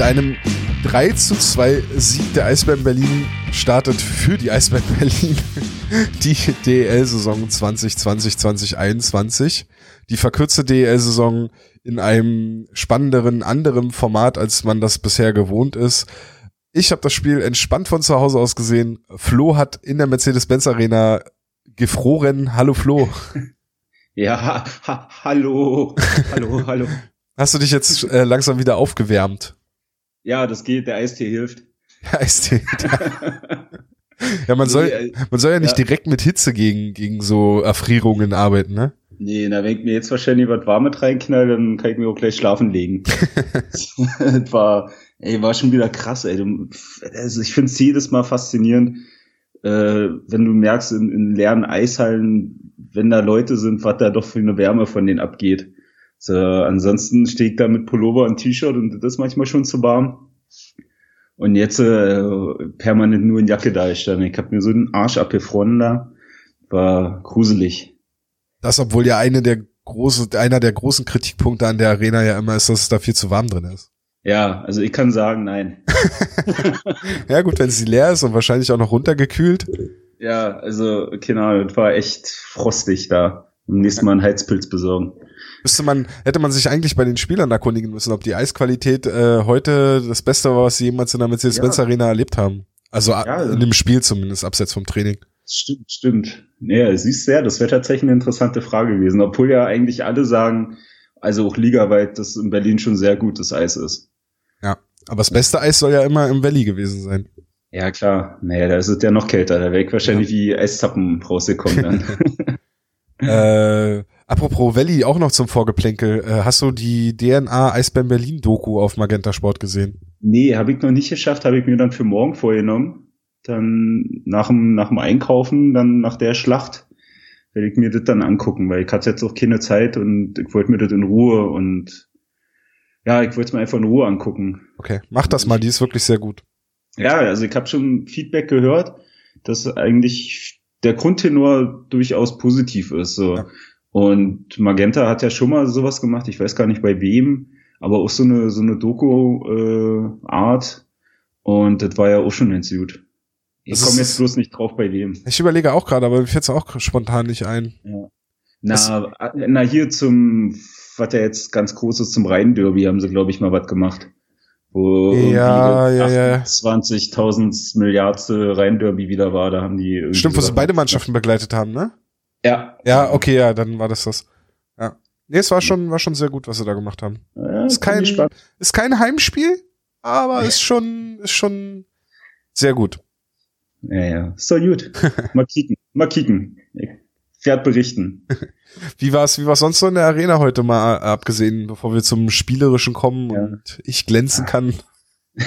Mit einem 3 zu 2 Sieg der Eisbären Berlin startet für die Eisbären Berlin die DEL-Saison 2020-2021. Die verkürzte DEL-Saison in einem spannenderen, anderen Format, als man das bisher gewohnt ist. Ich habe das Spiel entspannt von zu Hause aus gesehen. Flo hat in der Mercedes-Benz Arena gefroren. Hallo Flo. Ja, ha, ha, hallo, hallo, hallo. Hast du dich jetzt äh, langsam wieder aufgewärmt? Ja, das geht, der Eistee hilft. Der Eistee. ja, man soll, äh, man soll ja nicht Ja. direkt mit Hitze gegen, gegen so Erfrierungen arbeiten, ne? Nee, na, wenn ich mir jetzt wahrscheinlich was Warmes reinknall, dann kann ich mir auch gleich schlafen legen. das war, ey, war schon wieder krass, ey. Also ich finde es jedes Mal faszinierend, äh, wenn du merkst, in, in leeren Eishallen, wenn da Leute sind, was da doch für eine Wärme von denen abgeht. So, ansonsten stehe ich da mit Pullover und T-Shirt und das ist manchmal schon zu warm. Und jetzt äh, permanent nur in Jacke da gestanden. Ich habe mir so den Arsch abgefroren da. War gruselig. Das, obwohl ja eine der große, einer der großen Kritikpunkte an der Arena ja immer ist, dass es da viel zu warm drin ist. Ja, also ich kann sagen, nein. Ja gut, wenn sie leer ist und wahrscheinlich auch noch runtergekühlt. Ja, also, keine Ahnung, das war echt frostig da. Am nächsten Mal einen Heizpilz besorgen. Müsste man, hätte man sich eigentlich bei den Spielern erkundigen müssen, ob die Eisqualität äh, heute das Beste war, was sie jemals in der Mercedes-Benz Ja. Arena erlebt haben. Also Ja, also- in dem Spiel zumindest, abseits vom Training. Stimmt, stimmt. Ja, siehst du ja, das wäre tatsächlich eine interessante Frage gewesen. Obwohl ja eigentlich alle sagen, also auch ligaweit, dass in Berlin schon sehr gutes Eis ist. Aber das beste Eis soll ja immer im Valley gewesen sein. Ja, klar. Naja, da ist es ja noch kälter. Da wäre ich wahrscheinlich wie Eistappen rausgekommen dann. äh, apropos Valley, auch noch zum Vorgeplänkel. Äh, hast du die DNA Eisbären Berlin Doku auf Magenta Sport gesehen? nee, habe ich noch nicht geschafft, habe ich mir dann für morgen vorgenommen. Dann nach dem, nach dem Einkaufen, dann nach der Schlacht, werde ich mir das dann angucken, weil ich hatte jetzt auch keine Zeit und ich wollte mir das in Ruhe und ja, ich wollte es mir einfach in Ruhe angucken. Okay, mach das mal, die ist wirklich sehr gut. Ja, also ich habe schon Feedback gehört, dass eigentlich der Grundtenor durchaus positiv ist. So. Ja. Und Magenta hat ja schon mal sowas gemacht, ich weiß gar nicht bei wem, aber auch so eine so eine Doku-Art. und das war ja auch schon ganz gut. Ich Das komme jetzt bloß nicht drauf bei wem. Ich überlege auch gerade, aber mir fällt's auch spontan nicht ein. Na, na hier zum, was ja jetzt ganz groß ist, zum Rhein-Derby haben sie, glaube ich, mal was gemacht. Wo Ja, ja, ja. 20.000 Milliardste Rhein-Derby wieder war, da haben die Stimmt, wo sie beide. Mannschaften begleitet haben, ne? Ja. Ja, okay, ja, dann war das das. Ja. Nee, es war schon, war schon sehr gut, was sie da gemacht haben. ja Ist kein-. Ist kein Heimspiel, aber ist schon, ist schon sehr gut. Ja, ja. Doch gut. Mal kicken. Mal kicken. Ich werde berichten. Wie war's, wie war's sonst so in der Arena heute mal äh, abgesehen, bevor wir zum Spielerischen kommen Ja. und ich glänzen kann?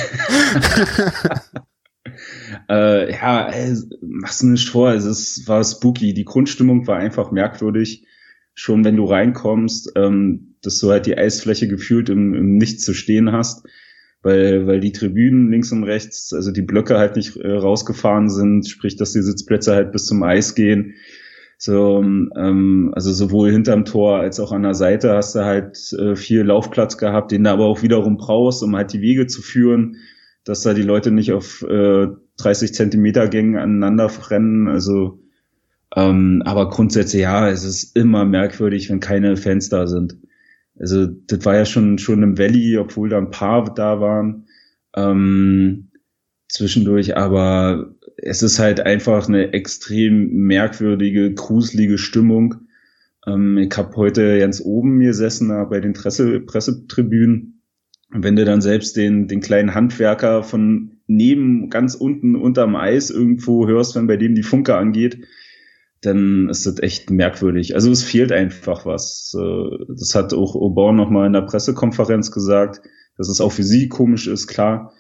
Äh, ja, ey, mach's nicht vor. Es ist, war spooky. Die Grundstimmung war einfach merkwürdig. Schon wenn du reinkommst, ähm, dass du halt die Eisfläche gefühlt im, im Nichts zu stehen hast, weil, weil die Tribünen links und rechts, also die Blöcke halt nicht äh, rausgefahren sind, sprich, dass die Sitzplätze halt bis zum Eis gehen. So, ähm, also sowohl hinterm Tor als auch an der Seite hast du halt äh, viel Laufplatz gehabt, den du aber auch wiederum brauchst, um halt die Wege zu führen, dass da die Leute nicht auf äh, 30 Zentimeter Gängen aneinander rennen. Also, ähm, aber grundsätzlich ja, es ist immer merkwürdig, wenn keine Fans da sind. Also das war ja schon schon im Valley, obwohl da ein paar da waren. Ähm, zwischendurch, aber es ist halt einfach eine extrem merkwürdige, gruselige Stimmung. Ähm, ich habe heute ganz oben gesessen, da bei den Presse, Pressetribünen. Und wenn du dann selbst den, den kleinen Handwerker von neben, ganz unten unterm Eis irgendwo hörst, wenn bei dem die Funke angeht, dann ist das echt merkwürdig. Also es fehlt einfach was. Äh, Das hat auch Aubin nochmal in der Pressekonferenz gesagt, dass es auch für sie komisch ist, klar.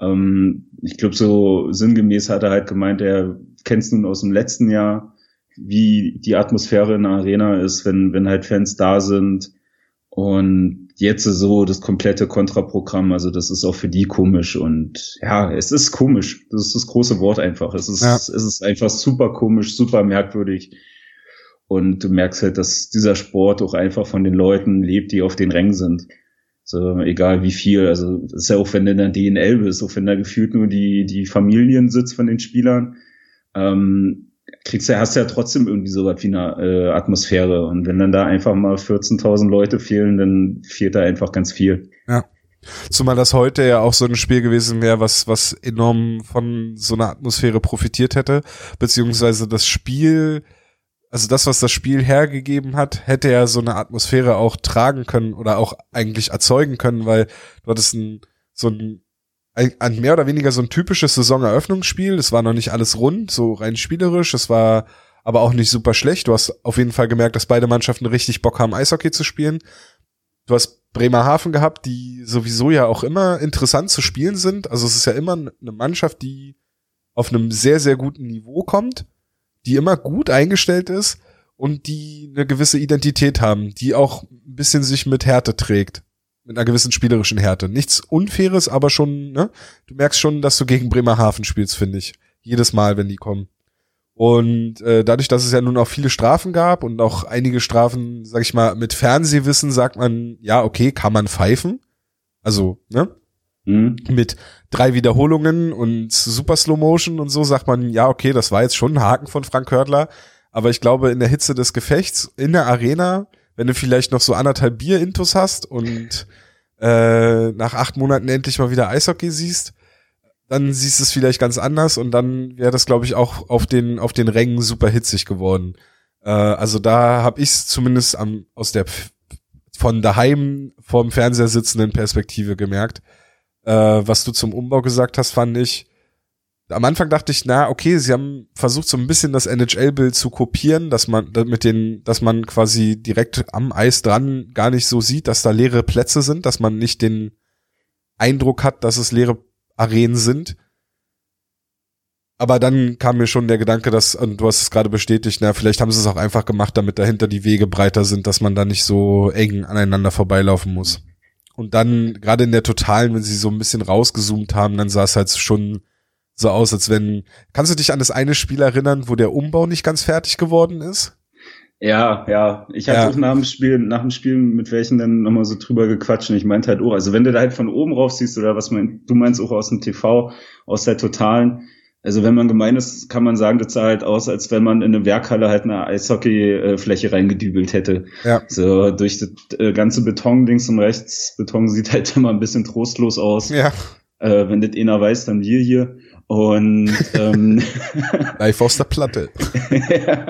Ähm, Ich glaube, so sinngemäß hat er halt gemeint, er kennt es nun aus dem letzten Jahr, wie die Atmosphäre in der Arena ist, wenn, wenn halt Fans da sind. Und jetzt so das komplette Kontraprogramm, also das ist auch für die komisch und ja, es ist komisch. Das ist das große Wort einfach. Es ist, Ja. es ist einfach super komisch, super merkwürdig. Und du merkst halt, dass dieser Sport auch einfach von den Leuten lebt, die auf den Rängen sind. So, egal wie viel. Also ist ja auch, wenn du in der DNL bist, auch wenn da gefühlt nur die, die Familien sitzt von den Spielern, ähm, kriegst du, hast ja trotzdem irgendwie so was wie eine äh, Atmosphäre. Und wenn dann da einfach mal 14.000 Leute fehlen, dann fehlt da einfach ganz viel. Ja. Zumal das heute ja auch so ein Spiel gewesen wäre, was, was enorm von so einer Atmosphäre profitiert hätte, beziehungsweise das Spiel, also das, was das Spiel hergegeben hat, hätte ja so eine Atmosphäre auch tragen können oder auch eigentlich erzeugen können, weil du hattest ein, so ein, ein mehr oder weniger so ein typisches Saisoneröffnungsspiel. Es war noch nicht alles rund, so rein spielerisch. Es war aber auch nicht super schlecht. Du hast auf jeden Fall gemerkt, dass beide Mannschaften richtig Bock haben, Eishockey zu spielen. Du hast Bremerhaven gehabt, die sowieso ja auch immer interessant zu spielen sind. Also es ist ja immer eine Mannschaft, die auf einem sehr, sehr guten Niveau kommt, die immer gut eingestellt ist und die eine gewisse Identität haben, die auch ein bisschen sich mit Härte trägt. Mit einer gewissen spielerischen Härte. Nichts Unfaires, aber schon, ne? Du merkst schon, dass du gegen Bremerhaven spielst, finde ich. Jedes Mal, wenn die kommen. Und äh, dadurch, dass es ja nun auch viele Strafen gab und auch einige Strafen, sag ich mal, mit Fernsehwissen sagt man, ja, okay, kann man pfeifen. Also, ne? Mhm. Mit drei Wiederholungen und Super Slow Motion und so sagt man, ja, okay, das war jetzt schon ein Haken von Frank Hördler. Aber ich glaube, in der Hitze des Gefechts, in der Arena, wenn du vielleicht noch so anderthalb Bier-Intus hast und äh, nach acht Monaten endlich mal wieder Eishockey siehst, dann siehst du es vielleicht ganz anders und dann wäre das, glaube ich, auch auf den, auf den Rängen super hitzig geworden. Äh, also da habe ich es zumindest am, aus der von daheim vorm Fernseher sitzenden Perspektive gemerkt. Äh, was du zum Umbau gesagt hast, fand ich. Am Anfang dachte ich, na, okay, sie haben versucht, so ein bisschen das NHL-Bild zu kopieren, dass man mit den, dass man quasi direkt am Eis dran gar nicht so sieht, dass da leere Plätze sind, dass man nicht den Eindruck hat, dass es leere Arenen sind. Aber dann kam mir schon der Gedanke, dass, und du hast es gerade bestätigt, na, vielleicht haben sie es auch einfach gemacht, damit dahinter die Wege breiter sind, dass man da nicht so eng aneinander vorbeilaufen muss. Und dann, gerade in der Totalen, wenn sie so ein bisschen rausgezoomt haben, dann sah es halt schon so aus, als wenn, kannst du dich an das eine Spiel erinnern, wo der Umbau nicht ganz fertig geworden ist? Ja, ja. Ich hatte ja. auch nach dem Spiel, nach dem Spiel mit welchen dann nochmal so drüber gequatscht und ich meinte halt, oh, also wenn du da halt von oben rauf siehst oder was man, du meinst auch aus dem TV, aus der Totalen, also wenn man gemein ist, kann man sagen, das sah halt aus, als wenn man in eine Werkhalle halt eine Eishockeyfläche reingedübelt hätte. Ja. So durch das äh, ganze Beton links und rechts. Beton sieht halt immer ein bisschen trostlos aus. Ja. Äh, wenn das einer weiß, dann wir hier. Und ähm, live aus der Platte. ja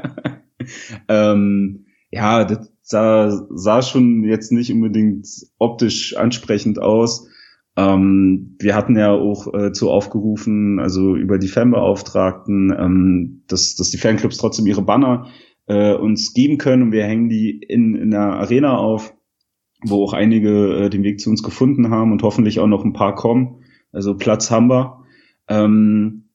ähm, ja, das sah, sah schon jetzt nicht unbedingt optisch ansprechend aus. Ähm, wir hatten ja auch äh, zu aufgerufen, also über die Fanbeauftragten, ähm, dass, dass die Fanclubs trotzdem ihre Banner äh, uns geben können und wir hängen die in, in der Arena auf, wo auch einige äh, den Weg zu uns gefunden haben und hoffentlich auch noch ein paar kommen. Also Platz haben wir. Ähm,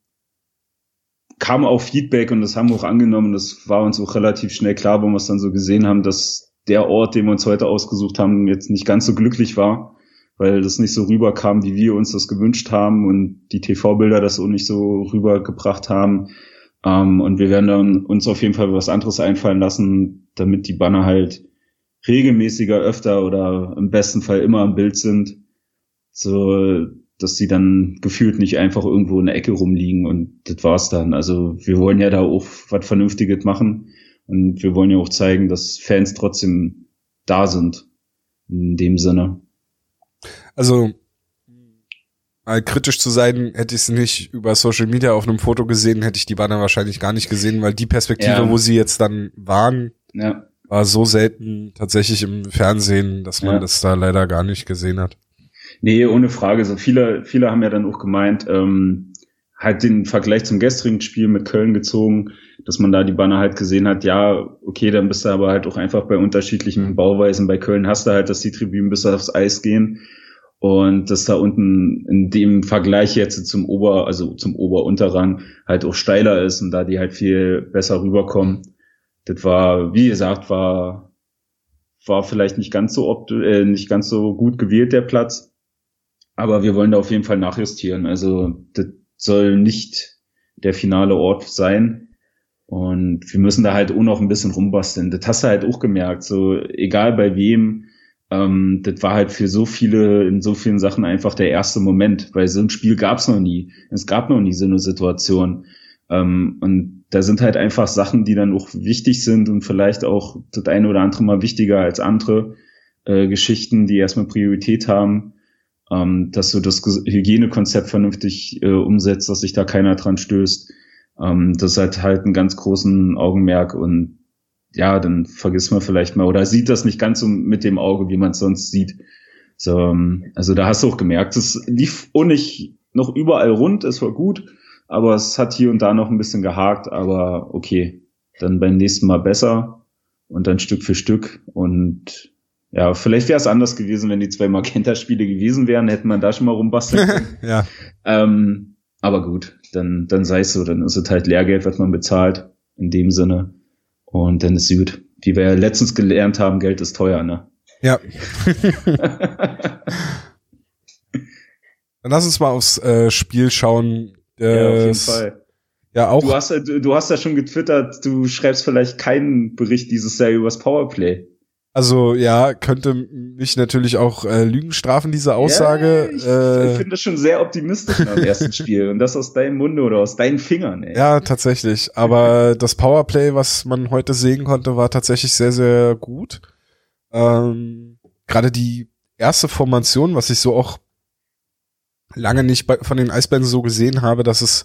kam auch Feedback und das haben wir auch angenommen. Das war uns auch relativ schnell klar, wo wir es dann so gesehen haben, dass der Ort, den wir uns heute ausgesucht haben, jetzt nicht ganz so glücklich war, weil das nicht so rüberkam, wie wir uns das gewünscht haben und die TV-Bilder das auch nicht so rübergebracht haben. Ähm, und wir werden dann uns auf jeden Fall was anderes einfallen lassen, damit die Banner halt regelmäßiger, öfter oder im besten Fall immer im Bild sind. So, dass sie dann gefühlt nicht einfach irgendwo in der Ecke rumliegen und das war's dann. Also wir wollen ja da auch was Vernünftiges machen und wir wollen ja auch zeigen, dass Fans trotzdem da sind. In dem Sinne. Also mal kritisch zu sein, hätte ich es nicht über Social Media auf einem Foto gesehen, hätte ich die Banner wahrscheinlich gar nicht gesehen, weil die Perspektive, ja. wo sie jetzt dann waren, ja. war so selten tatsächlich im Fernsehen, dass man ja. das da leider gar nicht gesehen hat. Nee, ohne Frage. So viele, viele haben ja dann auch gemeint, ähm, halt den Vergleich zum gestrigen Spiel mit Köln gezogen, dass man da die Banner halt gesehen hat, ja, okay, dann bist du aber halt auch einfach bei unterschiedlichen Bauweisen. Bei Köln hast du halt, dass die Tribünen bis aufs Eis gehen und dass da unten in dem Vergleich jetzt zum Ober, also zum Ober-Unterrang halt auch steiler ist und da die halt viel besser rüberkommen. Das war, wie gesagt, war, war vielleicht nicht ganz so, äh, nicht ganz so gut gewählt, der Platz. Aber wir wollen da auf jeden Fall nachjustieren. Also das soll nicht der finale Ort sein. Und wir müssen da halt auch noch ein bisschen rumbasteln. Das hast du halt auch gemerkt. So, egal bei wem, ähm, das war halt für so viele, in so vielen Sachen einfach der erste Moment, weil so ein Spiel gab es noch nie. Es gab noch nie so eine Situation. Ähm, und da sind halt einfach Sachen, die dann auch wichtig sind und vielleicht auch das eine oder andere mal wichtiger als andere äh, Geschichten, die erstmal Priorität haben, ähm, dass du das Hygienekonzept vernünftig äh, umsetzt, dass sich da keiner dran stößt. Ähm, das hat halt einen ganz großen Augenmerk und ja, dann vergisst man vielleicht mal oder sieht das nicht ganz so mit dem Auge, wie man es sonst sieht. So, ähm, also da hast du auch gemerkt, es lief auch nicht noch überall rund, es war gut, aber es hat hier und da noch ein bisschen gehakt, aber okay, dann beim nächsten Mal besser und dann Stück für Stück und ja, vielleicht wäre es anders gewesen, wenn die zwei Magenta-Spiele gewesen wären, hätte man da schon mal rumbasteln können. ja. Ähm, aber gut, dann, dann sei es so, dann ist es halt Lehrgeld, was man bezahlt, in dem Sinne. Und dann ist gut. Wie wir ja letztens gelernt haben, Geld ist teuer, ne? Ja. dann lass uns mal aufs äh, Spiel schauen. ja, auf jeden Fall. Ja, auch. Du hast, du, du hast ja schon getwittert, du schreibst vielleicht keinen Bericht dieses Jahr übers Powerplay. Also ja, könnte mich natürlich auch äh, Lügen strafen, diese Aussage. Ja, ich äh, finde das schon sehr optimistisch am ersten Spiel. Und das aus deinem Munde oder aus deinen Fingern. Ey. Ja, tatsächlich. Aber das Powerplay, was man heute sehen konnte, war tatsächlich sehr, sehr gut. Ähm, Gerade die erste Formation, was ich so auch lange nicht bei, von den Eisbären so gesehen habe, dass es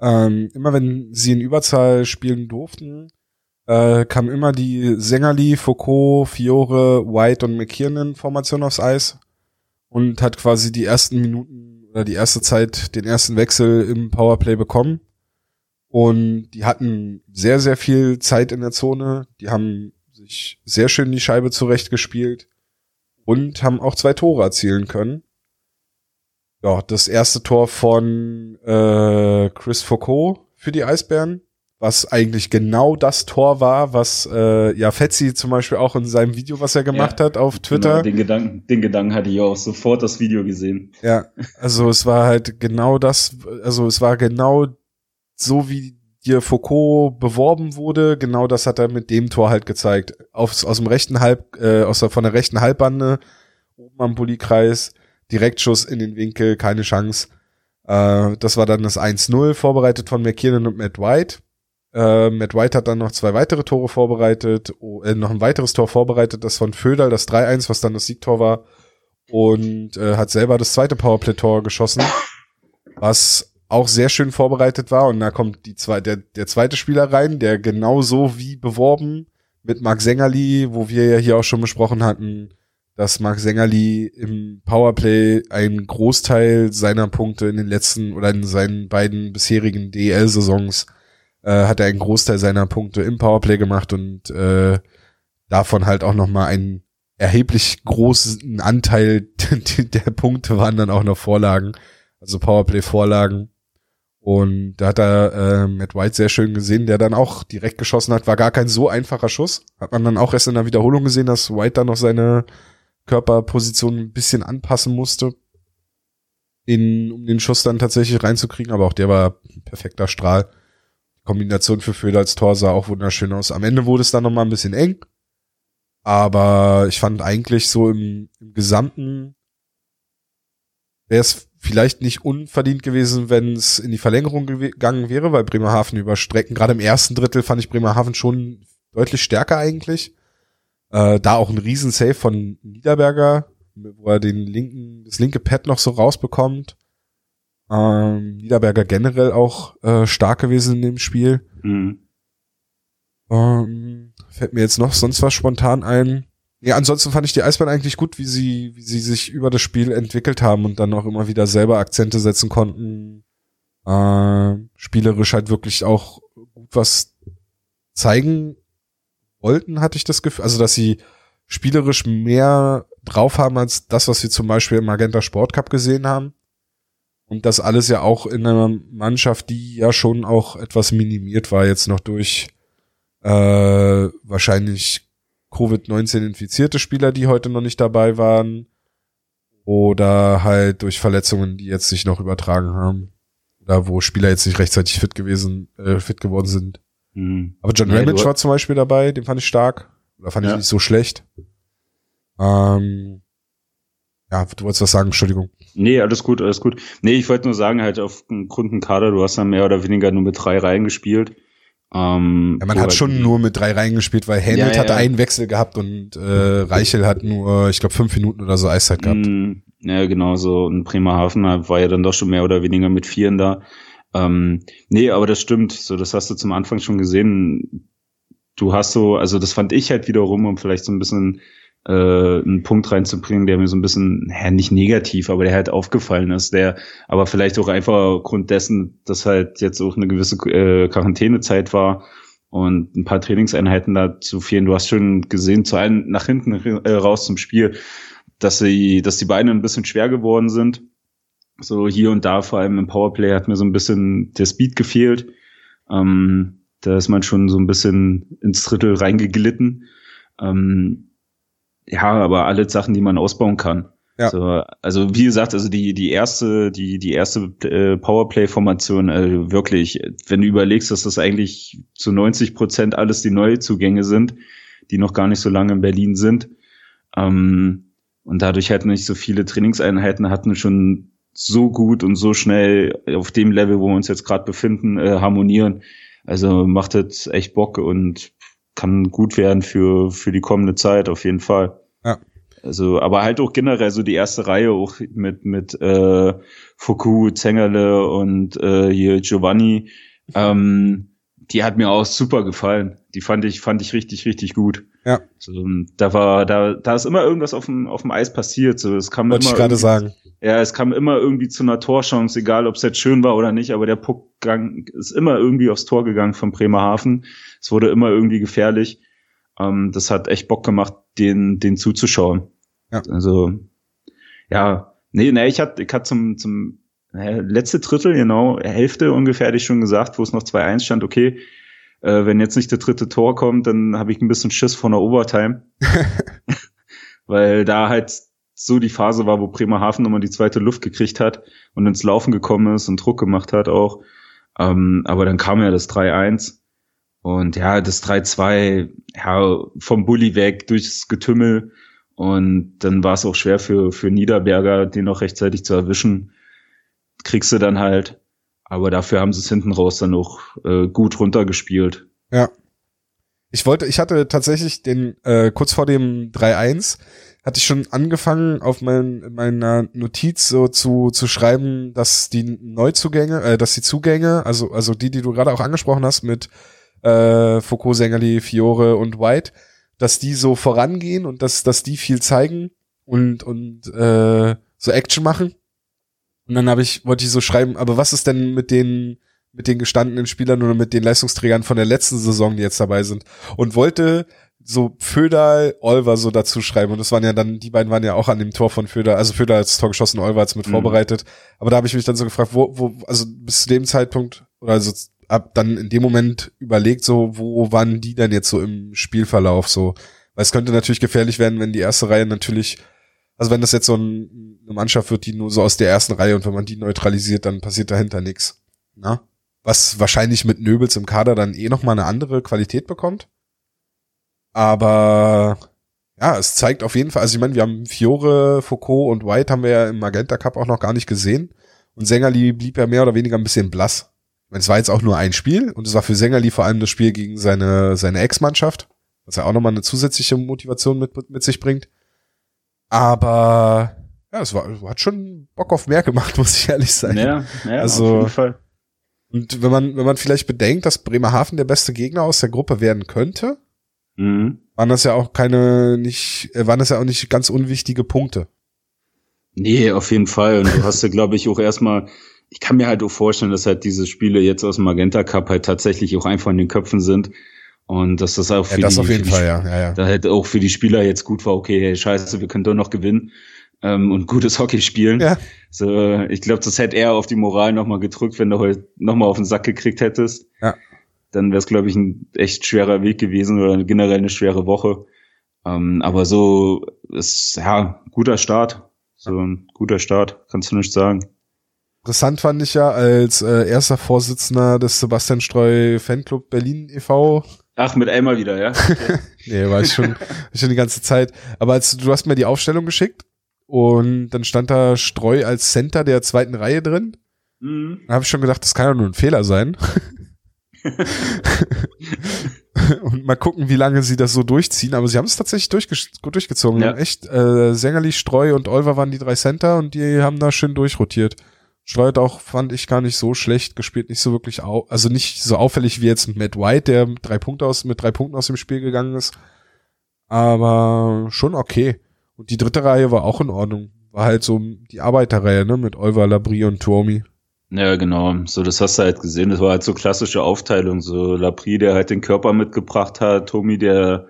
ähm, immer wenn sie in Überzahl spielen durften, äh, kam immer die Sängerli, Foucault, Fiore, White und McKiernan Formation aufs Eis und hat quasi die ersten Minuten oder die erste Zeit den ersten Wechsel im Powerplay bekommen. Und die hatten sehr, sehr viel Zeit in der Zone. Die haben sich sehr schön die Scheibe zurechtgespielt und haben auch zwei Tore erzielen können. Ja, das erste Tor von äh, Chris Foucault für die Eisbären was eigentlich genau das Tor war, was äh, ja Fetzi zum Beispiel auch in seinem Video, was er gemacht ja, hat auf genau, Twitter. Genau, den Gedanken, den Gedanken hatte ich auch sofort das Video gesehen. Ja, also es war halt genau das, also es war genau so wie dir Foucault beworben wurde, genau das hat er mit dem Tor halt gezeigt. Aus, aus dem rechten Halb, äh, aus der, von der rechten Halbbande, oben am Bullykreis, Direktschuss in den Winkel, keine Chance. Äh, das war dann das 1-0, vorbereitet von McKinnon und Matt White. Äh, Matt White hat dann noch zwei weitere Tore vorbereitet, äh, noch ein weiteres Tor vorbereitet, das von Föderl, das 3-1, was dann das Siegtor war. Und äh, hat selber das zweite Powerplay-Tor geschossen, was auch sehr schön vorbereitet war. Und da kommt die zwei, der, der zweite Spieler rein, der genauso wie beworben mit Marc Sängerli, wo wir ja hier auch schon besprochen hatten, dass Marc Sängerli im Powerplay einen Großteil seiner Punkte in den letzten oder in seinen beiden bisherigen DL-Saisons äh, hat er einen Großteil seiner Punkte im Powerplay gemacht und äh, davon halt auch nochmal einen erheblich großen Anteil der Punkte waren dann auch noch Vorlagen, also Powerplay-Vorlagen. Und da hat er äh, Matt White sehr schön gesehen, der dann auch direkt geschossen hat. War gar kein so einfacher Schuss. Hat man dann auch erst in der Wiederholung gesehen, dass White dann noch seine Körperposition ein bisschen anpassen musste, in, um den Schuss dann tatsächlich reinzukriegen. Aber auch der war perfekter Strahl. Kombination für Föder als Tor sah auch wunderschön aus. Am Ende wurde es dann nochmal ein bisschen eng. Aber ich fand eigentlich so im, im Gesamten wäre es vielleicht nicht unverdient gewesen, wenn es in die Verlängerung gegangen wäre, weil Bremerhaven über Strecken, gerade im ersten Drittel fand ich Bremerhaven schon deutlich stärker eigentlich. Äh, da auch ein Riesen-Save von Niederberger, wo er den linken, das linke Pad noch so rausbekommt. Ähm, Niederberger generell auch äh, stark gewesen in dem Spiel. Mhm. Ähm, fällt mir jetzt noch sonst was spontan ein. Ja, ansonsten fand ich die Eisbären eigentlich gut, wie sie, wie sie sich über das Spiel entwickelt haben und dann auch immer wieder selber Akzente setzen konnten. Äh, spielerisch halt wirklich auch gut was zeigen wollten, hatte ich das Gefühl. Also, dass sie spielerisch mehr drauf haben als das, was wir zum Beispiel im Magenta Sport Cup gesehen haben. Und das alles ja auch in einer Mannschaft, die ja schon auch etwas minimiert war, jetzt noch durch äh, wahrscheinlich Covid-19 infizierte Spieler, die heute noch nicht dabei waren. Oder halt durch Verletzungen, die jetzt sich noch übertragen haben. Oder wo Spieler jetzt nicht rechtzeitig fit gewesen, äh, fit geworden sind. Mhm. Aber John Ramage war zum Beispiel dabei, den fand ich stark. Oder fand ja. ich nicht so schlecht. Ähm, ja, du wolltest was sagen, Entschuldigung. Nee, alles gut, alles gut. Nee, ich wollte nur sagen, halt auf dem Kader, du hast dann mehr oder weniger nur mit drei Reihen gespielt. Ähm, ja, man hat schon nur mit drei Reihen gespielt, weil Händel ja, ja, hatte einen Wechsel gehabt und äh, Reichel hat nur, ich glaube, fünf Minuten oder so Eiszeit gehabt. Mm, ja, genau, so in Bremerhaven war ja dann doch schon mehr oder weniger mit Vieren da. Ähm, nee, aber das stimmt, so das hast du zum Anfang schon gesehen. Du hast so, also das fand ich halt wiederum, um vielleicht so ein bisschen äh, einen Punkt reinzubringen, der mir so ein bisschen, ja, nicht negativ, aber der halt aufgefallen ist, der aber vielleicht auch einfach aufgrund dessen, dass halt jetzt auch eine gewisse äh, Quarantänezeit war und ein paar Trainingseinheiten da zu fehlen. Du hast schon gesehen, zu allen nach hinten äh, raus zum Spiel, dass sie, dass die Beine ein bisschen schwer geworden sind. So hier und da, vor allem im Powerplay, hat mir so ein bisschen der Speed gefehlt. Ähm, da ist man schon so ein bisschen ins Drittel reingeglitten. Ähm, ja, aber alle Sachen, die man ausbauen kann. Ja. So, also wie gesagt, also die die erste die die erste äh, Powerplay-Formation äh, wirklich, wenn du überlegst, dass das eigentlich zu 90 Prozent alles die Neuzugänge sind, die noch gar nicht so lange in Berlin sind ähm, und dadurch halt nicht so viele Trainingseinheiten hatten, schon so gut und so schnell auf dem Level, wo wir uns jetzt gerade befinden, äh, harmonieren. Also macht das echt Bock und kann gut werden für für die kommende Zeit auf jeden Fall. Also, aber halt auch generell so die erste Reihe auch mit mit äh, Foucault, Zengerle und äh, hier Giovanni, ähm, die hat mir auch super gefallen. Die fand ich fand ich richtig richtig gut. Ja. So, da war da da ist immer irgendwas auf dem auf dem Eis passiert. So, es kam Wollte immer ich gerade sagen. Ja, es kam immer irgendwie zu einer Torchance, egal ob es jetzt schön war oder nicht. Aber der Puckgang ist immer irgendwie aufs Tor gegangen von Bremerhaven. Es wurde immer irgendwie gefährlich. Ähm, das hat echt Bock gemacht, den, den zuzuschauen. Ja. Also, ja, nee, nee, ich hatte, ich hatte zum, zum äh, letzte Drittel, genau, Hälfte ungefähr, hatte ich schon gesagt, wo es noch 2-1 stand, okay, äh, wenn jetzt nicht der dritte Tor kommt, dann habe ich ein bisschen Schiss von der Overtime. Weil da halt so die Phase war, wo Bremerhaven nochmal die zweite Luft gekriegt hat und ins Laufen gekommen ist und Druck gemacht hat auch. Ähm, aber dann kam ja das 3-1 und ja, das 3-2, ja, vom Bulli weg durchs Getümmel. Und dann war es auch schwer für, für Niederberger, den noch rechtzeitig zu erwischen. Kriegst du dann halt. Aber dafür haben sie es hinten raus dann auch äh, gut runtergespielt. Ja. Ich wollte, ich hatte tatsächlich den, äh, kurz vor dem 3-1, hatte ich schon angefangen, auf mein, meiner Notiz so zu, zu schreiben, dass die Neuzugänge, äh, dass die Zugänge, also, also die, die du gerade auch angesprochen hast mit äh, Foucault, Sängerli, Fiore und White, dass die so vorangehen und dass, dass die viel zeigen und, und äh, so Action machen. Und dann habe ich, wollte ich so schreiben, aber was ist denn mit den, mit den gestandenen Spielern oder mit den Leistungsträgern von der letzten Saison, die jetzt dabei sind? Und wollte so Föder, Olver so dazu schreiben. Und das waren ja dann, die beiden waren ja auch an dem Tor von Föder, also Föder als Tor geschossen, Olver als mit mhm. vorbereitet. Aber da habe ich mich dann so gefragt, wo, wo, also bis zu dem Zeitpunkt, oder also hab dann in dem Moment überlegt, so, wo waren die denn jetzt so im Spielverlauf so? Weil es könnte natürlich gefährlich werden, wenn die erste Reihe natürlich, also wenn das jetzt so ein, eine Mannschaft wird, die nur so aus der ersten Reihe und wenn man die neutralisiert, dann passiert dahinter nichts. Na? Was wahrscheinlich mit Nöbels im Kader dann eh nochmal eine andere Qualität bekommt. Aber ja, es zeigt auf jeden Fall, also ich meine, wir haben Fiore, Foucault und White haben wir ja im Magenta Cup auch noch gar nicht gesehen. Und Sängerli blieb ja mehr oder weniger ein bisschen blass es war jetzt auch nur ein Spiel und es war für Sängerli vor allem das Spiel gegen seine, seine Ex-Mannschaft, was ja auch nochmal eine zusätzliche Motivation mit, mit sich bringt. Aber ja, es war, hat schon Bock auf mehr gemacht, muss ich ehrlich sagen. Ja, ja also, auf jeden Fall. Und wenn man, wenn man vielleicht bedenkt, dass Bremerhaven der beste Gegner aus der Gruppe werden könnte, mhm. waren das ja auch keine, nicht, äh, waren das ja auch nicht ganz unwichtige Punkte. Nee, auf jeden Fall. Und du hast ja, glaube ich, auch erstmal ich kann mir halt auch vorstellen, dass halt diese Spiele jetzt aus dem Magenta Cup halt tatsächlich auch einfach in den Köpfen sind. Und dass das auch für, ja, das die, für die, Fall, ja. Ja, ja. Da halt auch für die Spieler jetzt gut war, okay, hey, scheiße, wir können doch noch gewinnen ähm, und gutes Hockey spielen. Ja. So, ich glaube, das hätte eher auf die Moral nochmal gedrückt, wenn du heute nochmal auf den Sack gekriegt hättest. Ja. Dann wäre es, glaube ich, ein echt schwerer Weg gewesen oder generell eine schwere Woche. Ähm, aber so ist ja guter Start. So ein guter Start, kannst du nicht sagen. Interessant fand ich ja als äh, erster Vorsitzender des Sebastian Streu Fanclub Berlin e.V. Ach, mit einmal wieder, ja? Okay. nee, war ich schon, schon die ganze Zeit. Aber als du hast mir die Aufstellung geschickt und dann stand da Streu als Center der zweiten Reihe drin. Mhm. Da habe ich schon gedacht, das kann ja nur ein Fehler sein. und mal gucken, wie lange sie das so durchziehen. Aber sie haben es tatsächlich durchge gut durchgezogen. Ja. Echt, äh, Sängerli, Streu und Olver waren die drei Center und die haben da schön durchrotiert. Streu hat auch, fand ich, gar nicht so schlecht gespielt, nicht so wirklich au also nicht so auffällig wie jetzt Matt White, der drei Punkte aus, mit drei Punkten aus dem Spiel gegangen ist. Aber schon okay. Und die dritte Reihe war auch in Ordnung. War halt so die Arbeiterreihe, ne, mit Olver, Labrie und Tuomi. Ja, genau. So, das hast du halt gesehen. Das war halt so klassische Aufteilung. So Lapri, der halt den Körper mitgebracht hat, Tommy, der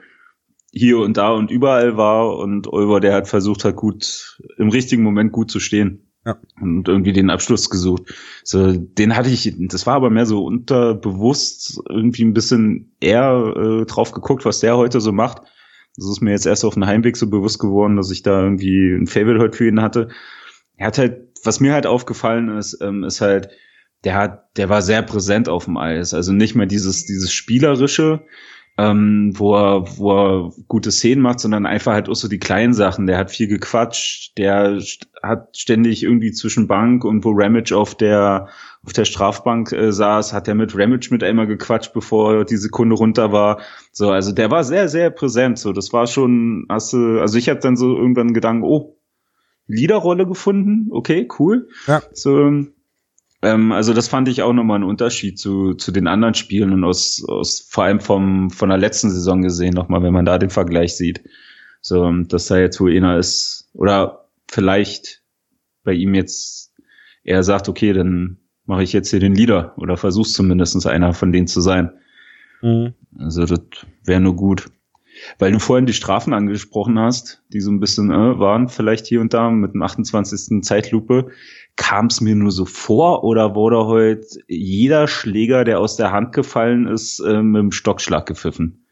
hier und da und überall war und Oliver, der halt versucht hat, gut, im richtigen Moment gut zu stehen. Ja. Und irgendwie den Abschluss gesucht. So, den hatte ich, das war aber mehr so unterbewusst irgendwie ein bisschen eher äh, drauf geguckt, was der heute so macht. Das ist mir jetzt erst auf dem Heimweg so bewusst geworden, dass ich da irgendwie ein Favorite heute für ihn hatte. Er hat halt was mir halt aufgefallen ist, ähm, ist halt, der hat, der war sehr präsent auf dem Eis. Also nicht mehr dieses, dieses spielerische, ähm, wo er, wo er gute Szenen macht, sondern einfach halt auch so die kleinen Sachen. Der hat viel gequatscht, der hat ständig irgendwie zwischen Bank und wo Ramage auf der auf der Strafbank äh, saß, hat er mit Ramage mit einmal gequatscht, bevor die Sekunde runter war. So, also der war sehr, sehr präsent. So, das war schon, hast du, also ich hatte dann so irgendwann Gedanken, oh, Leaderrolle gefunden. Okay, cool. Ja. So, ähm, also das fand ich auch nochmal einen Unterschied zu, zu den anderen Spielen und aus, aus vor allem vom, von der letzten Saison gesehen nochmal, wenn man da den Vergleich sieht. So, dass da jetzt wo einer ist oder vielleicht bei ihm jetzt er sagt, okay, dann mache ich jetzt hier den Leader oder versuch's zumindest einer von denen zu sein. Mhm. Also das wäre nur gut. Weil du vorhin die Strafen angesprochen hast, die so ein bisschen äh, waren, vielleicht hier und da mit dem 28. Zeitlupe. Kam es mir nur so vor oder wurde heute jeder Schläger, der aus der Hand gefallen ist, äh, mit dem Stockschlag gepfiffen?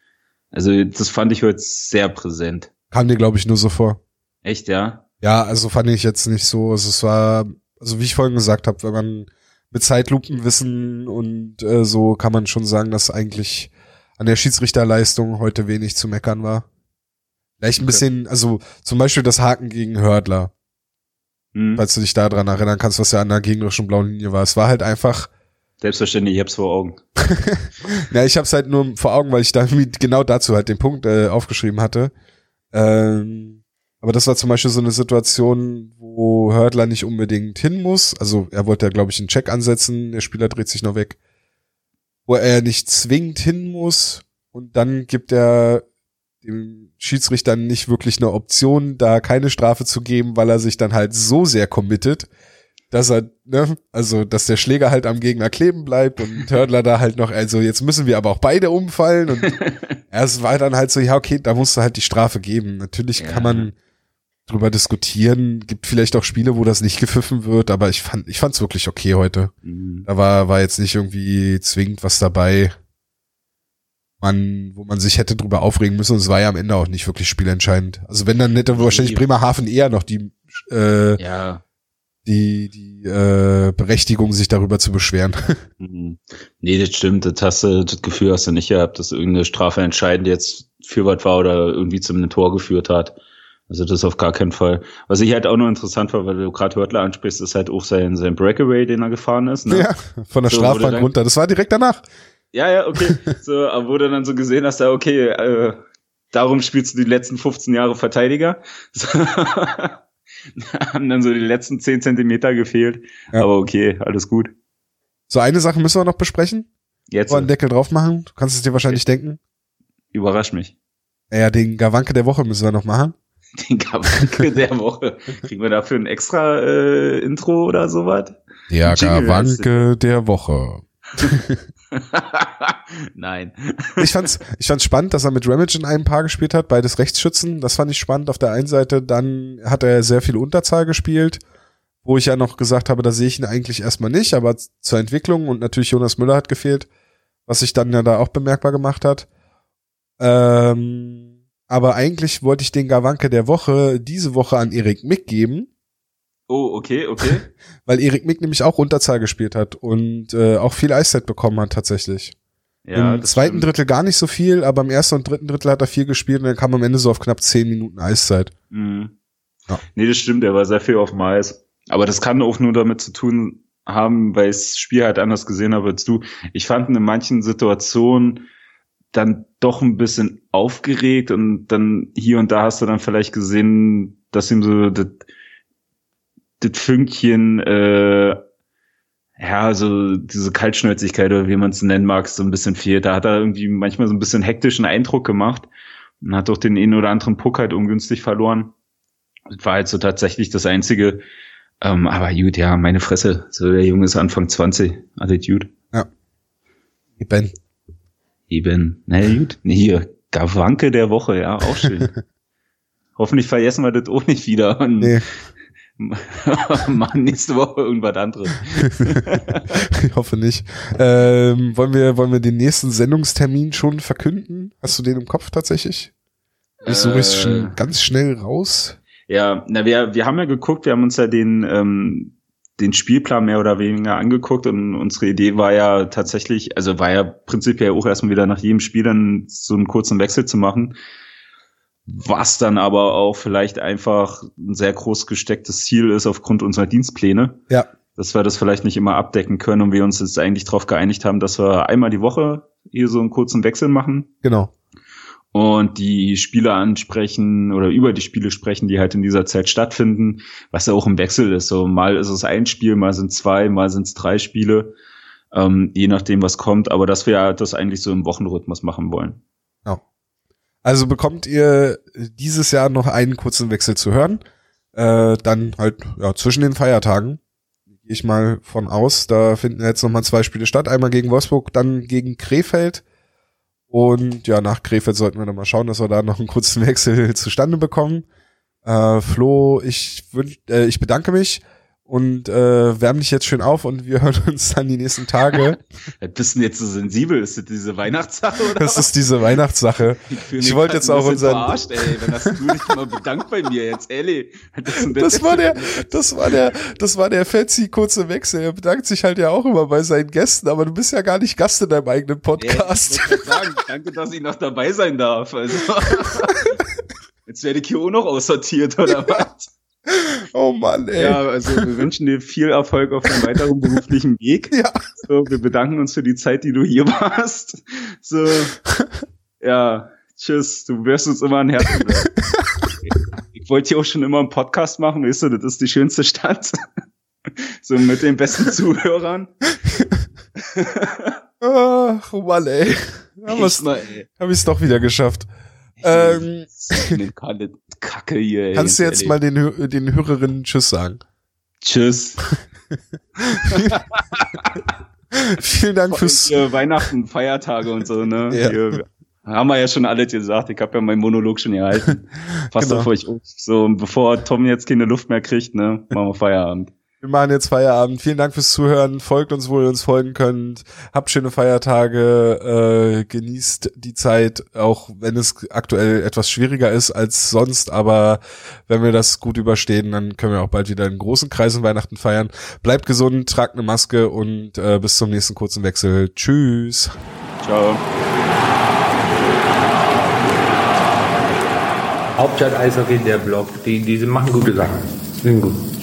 Also das fand ich heute sehr präsent. Kam dir, glaube ich, nur so vor. Echt, ja? Ja, also fand ich jetzt nicht so. Also es war, also wie ich vorhin gesagt habe, wenn man mit Zeitlupenwissen und äh, so kann man schon sagen, dass eigentlich an der Schiedsrichterleistung heute wenig zu meckern war. Vielleicht ein okay. bisschen, also zum Beispiel das Haken gegen Hördler. Mhm. Falls du dich da dran erinnern kannst, was ja an der gegnerischen blauen Linie war. Es war halt einfach. Selbstverständlich, ich hab's vor Augen. ja, ich hab's halt nur vor Augen, weil ich da genau dazu halt den Punkt äh, aufgeschrieben hatte. Ähm, aber das war zum Beispiel so eine Situation, wo Hördler nicht unbedingt hin muss. Also er wollte ja, glaube ich, einen Check ansetzen, der Spieler dreht sich noch weg wo er nicht zwingend hin muss und dann gibt er dem Schiedsrichter nicht wirklich eine Option, da keine Strafe zu geben, weil er sich dann halt so sehr committet, dass er, ne, also dass der Schläger halt am Gegner kleben bleibt und Hördler da halt noch, also jetzt müssen wir aber auch beide umfallen und es war dann halt so, ja, okay, da musst du halt die Strafe geben. Natürlich ja. kann man drüber diskutieren. Gibt vielleicht auch Spiele, wo das nicht gepfiffen wird, aber ich fand, ich fand's wirklich okay heute. Mhm. Da war, war jetzt nicht irgendwie zwingend was dabei, man, wo man sich hätte drüber aufregen müssen. Und es war ja am Ende auch nicht wirklich spielentscheidend. Also wenn dann hätte wahrscheinlich Bremerhaven eher noch die, äh, ja. die, die äh, Berechtigung, sich darüber zu beschweren. Mhm. Nee, das stimmt. Das hast du, das Gefühl hast du nicht gehabt, dass irgendeine Strafe entscheidend jetzt für was war oder irgendwie zu einem Tor geführt hat. Also das auf gar keinen Fall. Was ich halt auch noch interessant war, weil du gerade Hörtler ansprichst, ist halt auch sein, sein Breakaway, den er gefahren ist. Ne? Ja, von der so, Strafbank runter. Das war direkt danach. Ja, ja, okay. so, aber wo du dann so gesehen hast, ja, okay, äh, darum spielst du die letzten 15 Jahre Verteidiger. So, haben dann so die letzten 10 Zentimeter gefehlt. Ja. Aber okay, alles gut. So, eine Sache müssen wir noch besprechen. Jetzt. Wollen einen Deckel drauf machen. Du kannst es dir wahrscheinlich okay. denken. Überrasch mich. Ja, den Gawanke der Woche müssen wir noch machen. Den Gawanke der Woche. Kriegen wir dafür ein extra äh, Intro oder sowas? Ja, Gawanke der Woche. Nein. Ich fand's, ich fand's spannend, dass er mit Ramage in einem Paar gespielt hat, beides Rechtsschützen. Das fand ich spannend auf der einen Seite. Dann hat er sehr viel Unterzahl gespielt, wo ich ja noch gesagt habe, da sehe ich ihn eigentlich erstmal nicht, aber zur Entwicklung und natürlich Jonas Müller hat gefehlt, was sich dann ja da auch bemerkbar gemacht hat. Ähm, aber eigentlich wollte ich den Gawanke der Woche diese Woche an Erik Mick geben. Oh, okay, okay. Weil Erik Mick nämlich auch Unterzahl gespielt hat und äh, auch viel Eiszeit bekommen hat tatsächlich. Ja, Im zweiten stimmt. Drittel gar nicht so viel, aber im ersten und dritten Drittel hat er viel gespielt und dann kam am Ende so auf knapp zehn Minuten Eiszeit. Mhm. Ja. Nee, das stimmt, er war sehr viel auf dem Eis. Aber das kann auch nur damit zu tun haben, weil ich das Spiel halt anders gesehen habe als du. Ich fand in manchen Situationen dann doch ein bisschen aufgeregt und dann hier und da hast du dann vielleicht gesehen, dass ihm so das, das Fünkchen äh, ja, so diese Kaltschnäuzigkeit oder wie man es nennen mag, so ein bisschen fehlt. Da hat er irgendwie manchmal so ein bisschen hektischen Eindruck gemacht und hat doch den einen oder anderen Puck halt ungünstig verloren. Das war halt so tatsächlich das Einzige. Ähm, aber gut, ja, meine Fresse. So der Junge ist Anfang 20. Attitude. Ja. Eben. Eben. Na gut. Hier, Gawanke der Woche, ja, auch schön. Hoffentlich vergessen wir das auch nicht wieder. Und nee. machen nächste Woche irgendwas anderes. ich hoffe nicht. Ähm, wollen wir, wollen wir den nächsten Sendungstermin schon verkünden? Hast du den im Kopf tatsächlich? Ich suche es schon äh. ganz schnell raus. Ja, na, wir, wir haben ja geguckt, wir haben uns ja den, ähm, den Spielplan mehr oder weniger angeguckt und unsere Idee war ja tatsächlich, also war ja prinzipiell auch erstmal wieder nach jedem Spiel dann so einen kurzen Wechsel zu machen was dann aber auch vielleicht einfach ein sehr groß gestecktes Ziel ist aufgrund unserer Dienstpläne. Ja. Dass wir das vielleicht nicht immer abdecken können und wir uns jetzt eigentlich darauf geeinigt haben, dass wir einmal die Woche hier so einen kurzen Wechsel machen. Genau. Und die Spiele ansprechen oder über die Spiele sprechen, die halt in dieser Zeit stattfinden, was ja auch im Wechsel ist. So mal ist es ein Spiel, mal sind zwei, mal sind es drei Spiele, ähm, je nachdem, was kommt. Aber dass wir das eigentlich so im Wochenrhythmus machen wollen. Ja. Also bekommt ihr dieses Jahr noch einen kurzen Wechsel zu hören. Äh, dann halt ja, zwischen den Feiertagen. Ich mal von aus. Da finden jetzt nochmal zwei Spiele statt. Einmal gegen Wolfsburg, dann gegen Krefeld. Und ja, nach Krefeld sollten wir dann mal schauen, dass wir da noch einen kurzen Wechsel zustande bekommen. Äh, Flo, ich, wünsch, äh, ich bedanke mich und äh, wärm dich jetzt schön auf und wir hören uns dann die nächsten Tage. Bist du jetzt so sensibel? Ist das diese Weihnachtssache oder? Das ist diese Weihnachtssache. Ich, ich wollte jetzt auch unseren. Verarscht, ey. Wenn hast du dich mal bedankt bei mir jetzt, ehrlich. Das, das war der, das war der, das war der Fetzi kurze Wechsel. Er bedankt sich halt ja auch immer bei seinen Gästen, aber du bist ja gar nicht Gast in deinem eigenen Podcast. Ey, ich sagen, danke, dass ich noch dabei sein darf. Also. Jetzt werde ich hier auch noch aussortiert, oder was? Oh Mann, ey. Ja, also wir wünschen dir viel Erfolg auf deinem weiteren beruflichen Weg. Ja. So, wir bedanken uns für die Zeit, die du hier warst. So, ja, tschüss. Du wirst uns immer ein Herz. ich wollte hier auch schon immer einen Podcast machen, weißt du, das ist die schönste Stadt. so mit den besten Zuhörern. Ach, oh Mann, ey. Haben wir es doch wieder geschafft. Ähm, Kacke hier. Ey, kannst du jetzt ehrlich. mal den, den Hörerinnen Tschüss sagen? Tschüss. Vielen Dank fürs hier, Weihnachten, Feiertage und so, ne? Ja. Hier, haben wir ja schon alles gesagt. Ich habe ja meinen Monolog schon gehalten. Fast genau. auf euch so bevor Tom jetzt keine Luft mehr kriegt, ne, machen wir Feierabend. Wir machen jetzt Feierabend. Vielen Dank fürs Zuhören. Folgt uns, wo ihr uns folgen könnt. Habt schöne Feiertage. Äh, genießt die Zeit, auch wenn es aktuell etwas schwieriger ist als sonst. Aber wenn wir das gut überstehen, dann können wir auch bald wieder in großen Kreisen Weihnachten feiern. Bleibt gesund, tragt eine Maske und äh, bis zum nächsten kurzen Wechsel. Tschüss. Ciao. Hauptstadt Eishockey, der Blog, die, die machen gute Sachen. Sind gut.